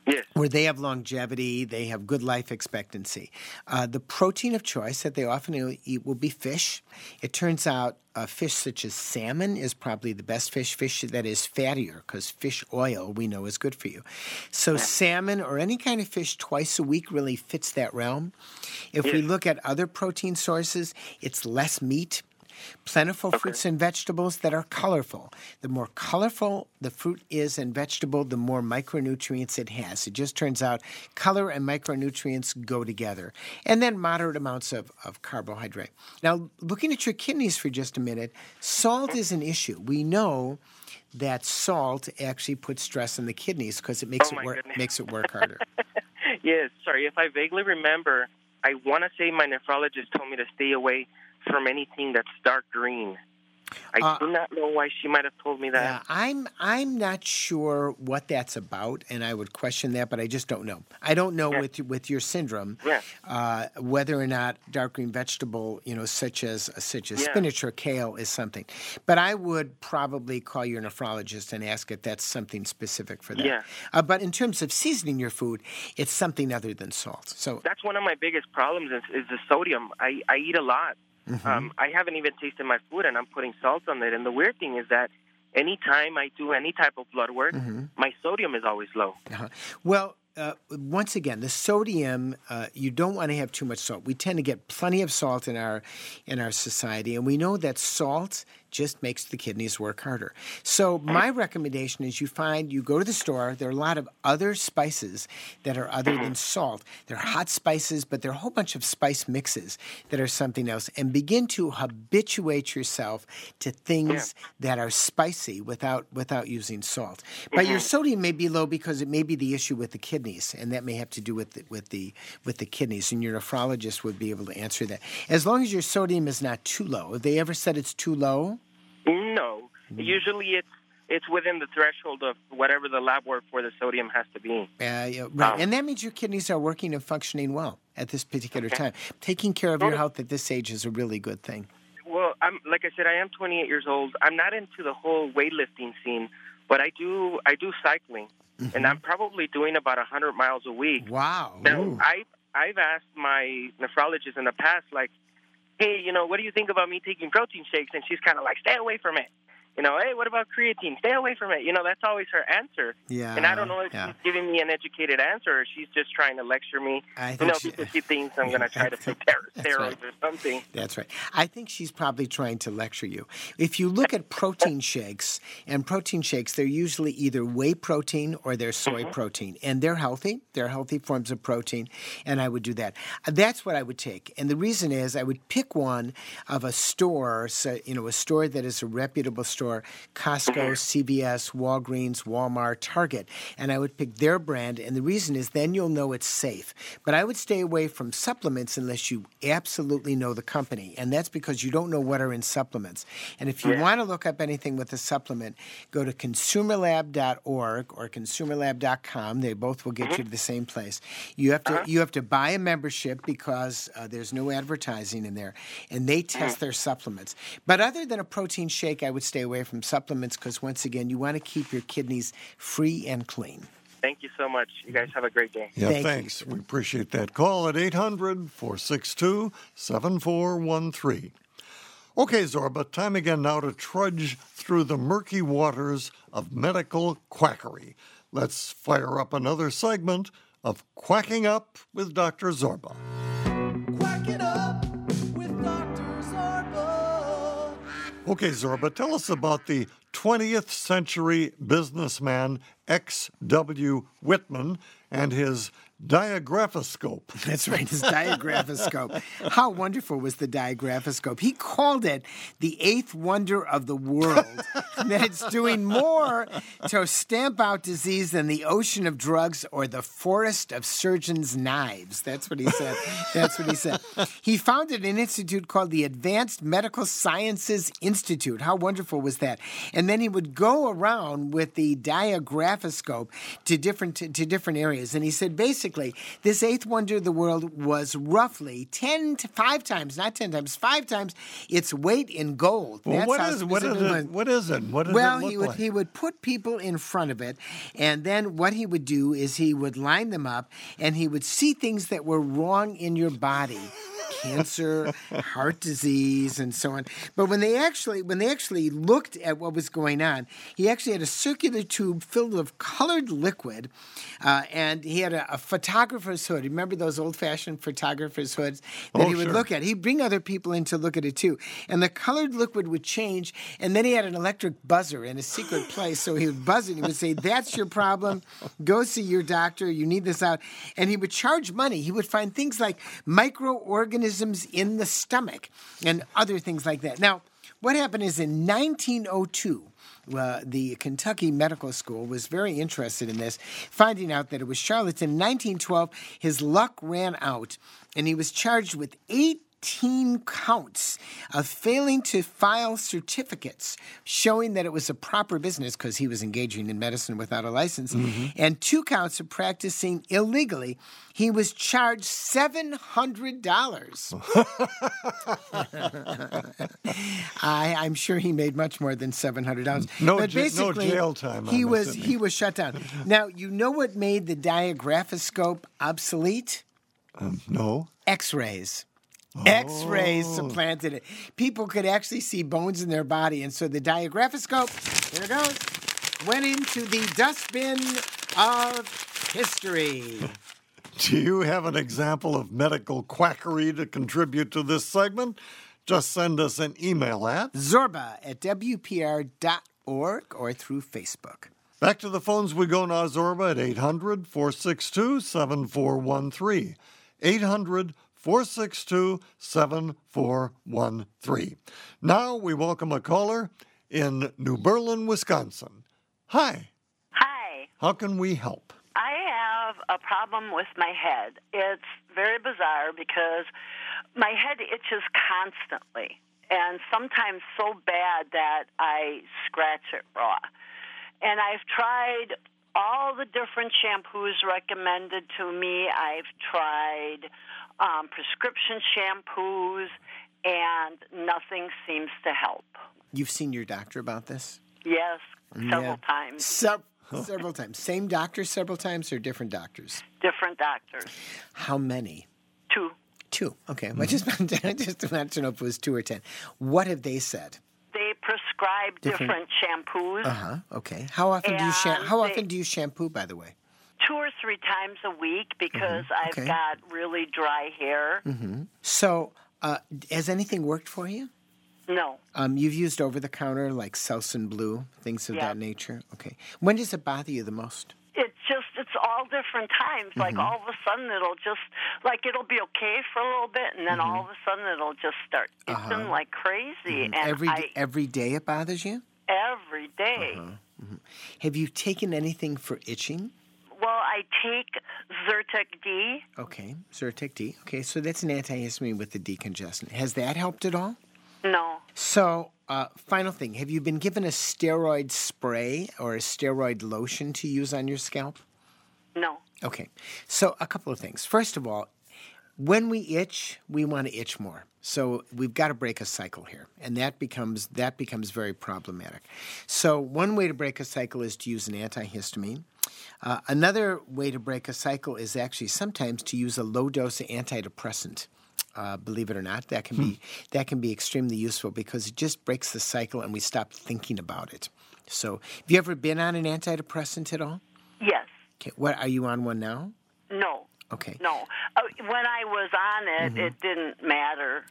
Yes. where they have longevity, they have good life expectancy. Uh, the protein of choice that they often eat will be fish. It turns out uh, fish such as salmon is probably the best fish, fish that is fattier, because fish oil we know is good for you. So, salmon or any kind of fish twice a week really fits that realm. If we look at other protein sources, it's less meat. Plentiful fruits and vegetables that are colorful. The more colorful the fruit is and vegetable, the more micronutrients it has. It just turns out color and micronutrients go together. And then moderate amounts of, of carbohydrate. Now, looking at your kidneys for just a minute, salt is an issue. We know that salt actually puts stress on the kidneys because it makes Oh, it work goodness. makes it work harder. Yes, sorry. If I vaguely remember, I want to say my nephrologist told me to stay away from anything that's dark green. I Uh, do not know why she might have told me that. Yeah, I'm I'm not sure what that's about, and I would question that, but I just don't know. I don't know Yeah. with with your syndrome Yeah. uh, whether or not dark green vegetable, you know, such as such as spinach or kale, is something. But I would probably call your nephrologist and ask if that's something specific for that. Yeah. Uh, but in terms of seasoning your food, it's something other than salt. So That's one of my biggest problems is, is the sodium. I, I eat a lot. Mm-hmm. Um, I haven't even tasted my food, and I'm putting salt on it. And the weird thing is that anytime I do any type of blood work, Mm-hmm. my sodium is always low. Uh-huh. Well, uh, once again, the sodium uh, you don't want to have too much salt. We tend to get plenty of salt in our in our society, and we know that salt just makes the kidneys work harder. So my recommendation is you find you go to the store. There are a lot of other spices that are other than salt. They're hot spices, but there are a whole bunch of spice mixes that are something else, and begin to habituate yourself to things that are spicy without without using salt. But your mm-hmm. sodium may be low because it may be the issue with the kidneys, and that may have to do with the, with the with the kidneys. And your nephrologist would be able to answer that. As long as your sodium is not too low. Have they ever said it's too low? No, Mm-hmm. usually it's it's within the threshold of whatever the lab work for the sodium has to be. Uh, yeah, right, Um, and that means your kidneys are working and functioning well at this particular time. Taking care of your health at this age is a really good thing. Well, I'm like I said, I am 28 years old. I'm not into the whole weightlifting scene, but I do I do cycling, Mm-hmm. and I'm probably doing about 100 miles a week. Wow. Now, Ooh. I I've asked my nephrologist in the past, like, hey, you know, what do you think about me taking protein shakes? And she's kind of like, stay away from it. You know, hey, what about creatine? Stay away from it. You know, that's always her answer. Yeah. and I don't know if yeah. she's giving me an educated answer or she's just trying to lecture me. I You think know, she- because she thinks I'm going to try to take steroids right. or something. That's right. I think she's probably trying to lecture you. If you look at protein shakes, and protein shakes, they're usually either whey protein or they're soy mm-hmm. protein, and they're healthy. They're healthy forms of protein, and I would do that. That's what I would take. And the reason is I would pick one of a store, so, you know, a store that is a reputable store, Costco, mm-hmm. CVS, Walgreens, Walmart, Target, and I would pick their brand. And the reason is then you'll know it's safe. But I would stay away from supplements unless you absolutely know the company, and that's because you don't know what are in supplements. And if you want to look up anything with a supplement, go to consumerlab.org or consumerlab.com. They both will get you mm-hmm. to the same place. You have to uh-huh. you have to buy a membership because uh, there's no advertising in there, and they test mm-hmm. their supplements. But other than a protein shake, I would stay away from supplements because once again, you want to keep your kidneys free and clean. Thank you so much. You guys have a great day. Yeah, Thank you. thanks. We appreciate that. Call at 800 462 7413. Okay, Zorba, time again now to trudge through the murky waters of medical quackery. Let's fire up another segment of Quacking Up with Dr. Zorba. Okay, Zorba, tell us about the 20th century businessman X.W. Whitman and his diagraphoscope. That's right, his diagraphoscope. How wonderful was the diagraphoscope? He called it the eighth wonder of the world. that it's doing more to stamp out disease than the ocean of drugs or the forest of surgeons' knives. That's what he said. That's what he said. He founded an institute called the Advanced Medical Sciences Institute. How wonderful was that? And then he would go around with the diagraphoscope to different to, to different areas. And he said basically, this eighth wonder of the world was roughly ten to five times, not ten times, five times its weight in gold. Well, what is what is it? What is it? What does Well, it look he would like? he would put people in front of it, and then what he would do is he would line them up, and he would see things that were wrong in your body. cancer, heart disease, and so on. But when they actually when they actually looked at what was going on, he actually had a circular tube filled with colored liquid, uh, and he had a, a photographer's hood. Remember those old fashioned photographer's hoods that Oh, he would sure. look at. He'd bring other people in to look at it too, and the colored liquid would change, and then he had an electric buzzer in a secret place. So he would buzz it. and He would say, "That's your problem. Go see your doctor. You need this out." And he would charge money. He would find things like microorganisms in the stomach and other things like that. Now, what happened is in 1902. Uh, the Kentucky Medical School was very interested in this, finding out that it was charlatan. In 1912, his luck ran out, and he was charged with 18 counts of failing to file certificates showing that it was a proper business because he was engaging in medicine without a license, mm-hmm. and two counts of practicing illegally. He was charged $700. I, I'm sure he made much more than seven hundred dollars. No but ja- no basically, jail time, He was assuming. he was shut down. Now you know what made the diagraphoscope obsolete? Um, no. X-rays. X-rays supplanted it. People could actually see bones in their body, and so the diagraphoscope, here it goes, went into the dustbin of history. Do you have an example of medical quackery to contribute to this segment? Just send us an email at. Zorba at WPR.org or through Facebook. Back to the phones we go now, Zorba, at 800 462 7413. 800 462 7413. Now we welcome a caller in New Berlin, Wisconsin. Hi, Hi. how can we help? I have a problem with my head. It's very bizarre because my head itches constantly, and sometimes so bad that I scratch it raw. And I've tried all the different shampoos recommended to me. I've tried um, prescription shampoos, and nothing seems to help. You've seen your doctor about this? Yes, several Yeah. times, Se- several times. Same doctor several times or different doctors? different doctors. How many? Two. Two. Okay. I just I just know if it was two or ten. What have they said? Prescribe Different- different, shampoos Uh huh. Okay. How often do you sha- How they- often do you shampoo? By the way. two or three times a week because I've Mm-hmm. Okay. got really dry hair. So, uh, has anything worked for you? No, Um, you've used over the counter like Selsun Blue, things of Yeah. that nature. Okay. When does it bother you the most? it's just it's all different times. Mm-hmm. Like all of a sudden it'll just like it'll be okay for a little bit, and then all of a sudden it'll just start itching like crazy. And Mm-hmm. every I every day it bothers you. every day. Uh-huh. Have you taken anything for itching? Well, I take Zyrtec D. Okay, Zyrtec D. Okay, so that's an antihistamine with the decongestant. Has that helped at all? No, So, uh, final thing: Have you been given a steroid spray or a steroid lotion to use on your scalp? No. Okay, so a couple of things. First of all, when we itch, we want to itch more. So we've got to break a cycle here, and that becomes that becomes very problematic. So one way to break a cycle is to use an antihistamine. Uh, another way to break a cycle is actually sometimes to use a low dose antidepressant. Uh, believe it or not, that can be that can be extremely useful because it just breaks the cycle and we stop thinking about it. So, have you ever been on an antidepressant at all? Okay, what are you on one now? Okay. No. Uh, when I was on it, Mm-hmm. it didn't matter.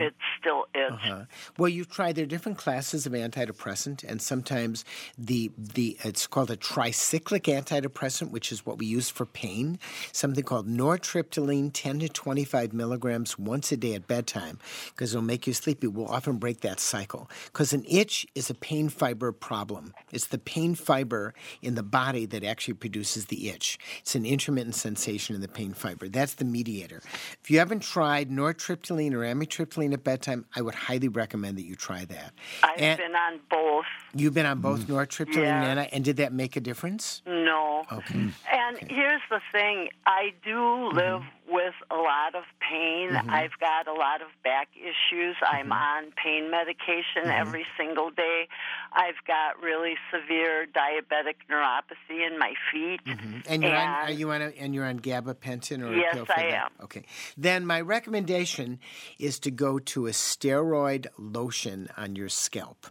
It still itched. Uh, well, you've tried. There are different classes of antidepressant, and sometimes the the it's called a tricyclic antidepressant, which is what we use for pain. Something called nortriptyline, ten to twenty five milligrams once a day at bedtime, because it'll make you sleepy. We'll often break that cycle. Because an itch is a pain fiber problem. It's the pain fiber in the body that actually produces the itch. It's an intermittent sensation in the pain fiber. That's the mediator. If you haven't tried nortriptyline or amitriptyline at bedtime, I would highly recommend that you try that. I've and been on both. you've been on both mm. nortriptyline Yeah. and, and did that make a difference? No. Okay. Mm. And here's the thing I do mm-hmm. live with a lot of pain. Mm-hmm. I've got a lot of back issues. I'm mm-hmm. on pain medication Mm-hmm. every single day. I've got really severe diabetic neuropathy in my feet. Mm-hmm. And you're on, And- are you on a, and you're on gabapentin or a Yes, pill for I that? am. Okay. Then my recommendation is to go to a steroid lotion on your scalp.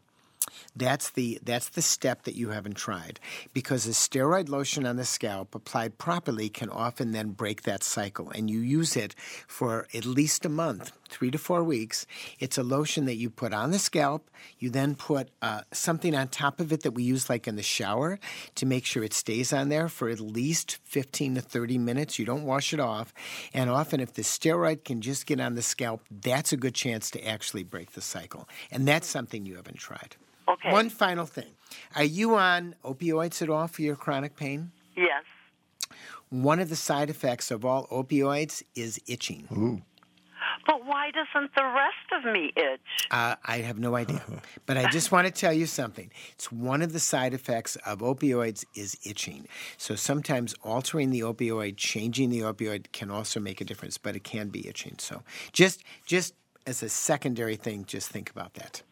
That's the that's the step that you haven't tried because a steroid lotion on the scalp applied properly can often then break that cycle and you use it for at least a month, 3 to 4 weeks. It's a lotion that you put on the scalp, you then put uh, something on top of it that we use like in the shower to make sure it stays on there for at least 15 to 30 minutes. You don't wash it off. And often if the steroid can just get on the scalp, that's a good chance to actually break the cycle. And that's something you haven't tried. Okay. One final thing. Are you on opioids at all for your chronic pain? Yes. One of the side effects of all opioids is itching. Ooh. But why doesn't the rest of me itch? Uh, I have no idea. But I just want to tell you something. It's one of the side effects of opioids is itching. So sometimes altering the opioid, changing the opioid can also make a difference, but it can be itching. So just just as a secondary thing, just think about that.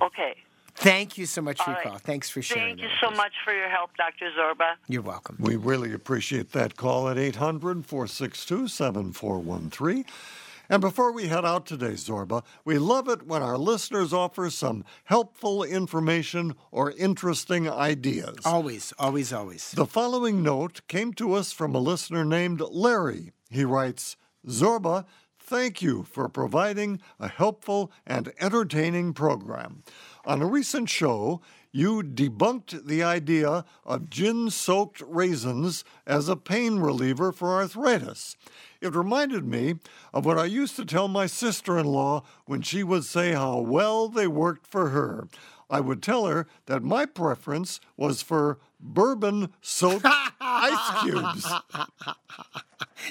Okay. Thank you so much for All your right. call. Thanks for sharing. Thank you so us. much for your help, Dr. Zorba. You're welcome. We really appreciate that call at 800 462 7413. And before we head out today, Zorba, we love it when our listeners offer some helpful information or interesting ideas. Always, always, always. The following note came to us from a listener named Larry. He writes Zorba, thank you for providing a helpful and entertaining program. On a recent show, you debunked the idea of gin soaked raisins as a pain reliever for arthritis. It reminded me of what I used to tell my sister in law when she would say how well they worked for her. I would tell her that my preference was for bourbon soaked ice cubes.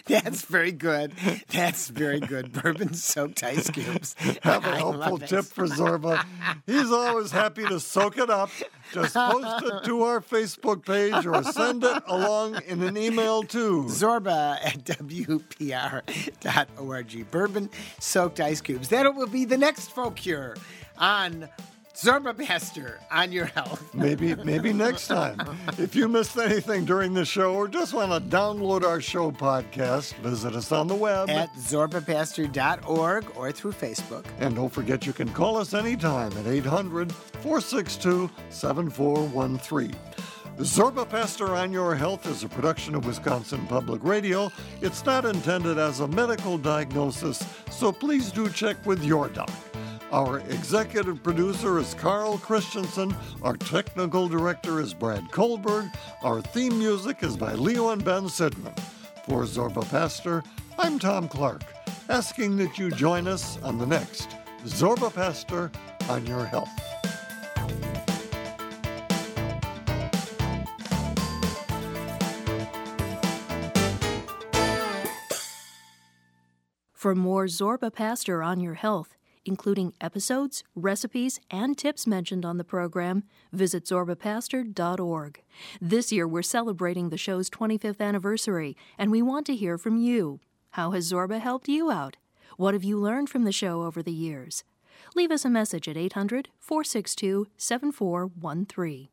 That's very good. That's very good. Bourbon soaked ice cubes. Have a helpful tip for Zorba. He's always happy to soak it up. Just post it to our Facebook page or send it along in an email too. Zorba at WPR.org. Bourbon soaked ice cubes. That will be the next folk cure on Zorba Master on your health. Maybe maybe next time. If you missed anything during the show or just want to download our show podcast, visit us on the web. At zorbapaster.org or through Facebook. and don't forget you can call us anytime at 800 462 7413. Zorba Paster on Your Health is a production of Wisconsin Public Radio. It's not intended as a medical diagnosis, so please do check with your doc. Our executive producer is Carl Christensen. Our technical director is Brad Kohlberg. Our theme music is by Leo and Ben Sidran. For Zorba Paster, I'm Tom Clark, asking that you join us on the next Zorba Paster on Your Health. For more Zorba Paster on your health, including episodes, recipes, and tips mentioned on the program, visit zorbapaster.org. This year we're celebrating the show's 25th anniversary, and we want to hear from you. How has Zorba helped you out? What have you learned from the show over the years? Leave us a message at 800 462 7413.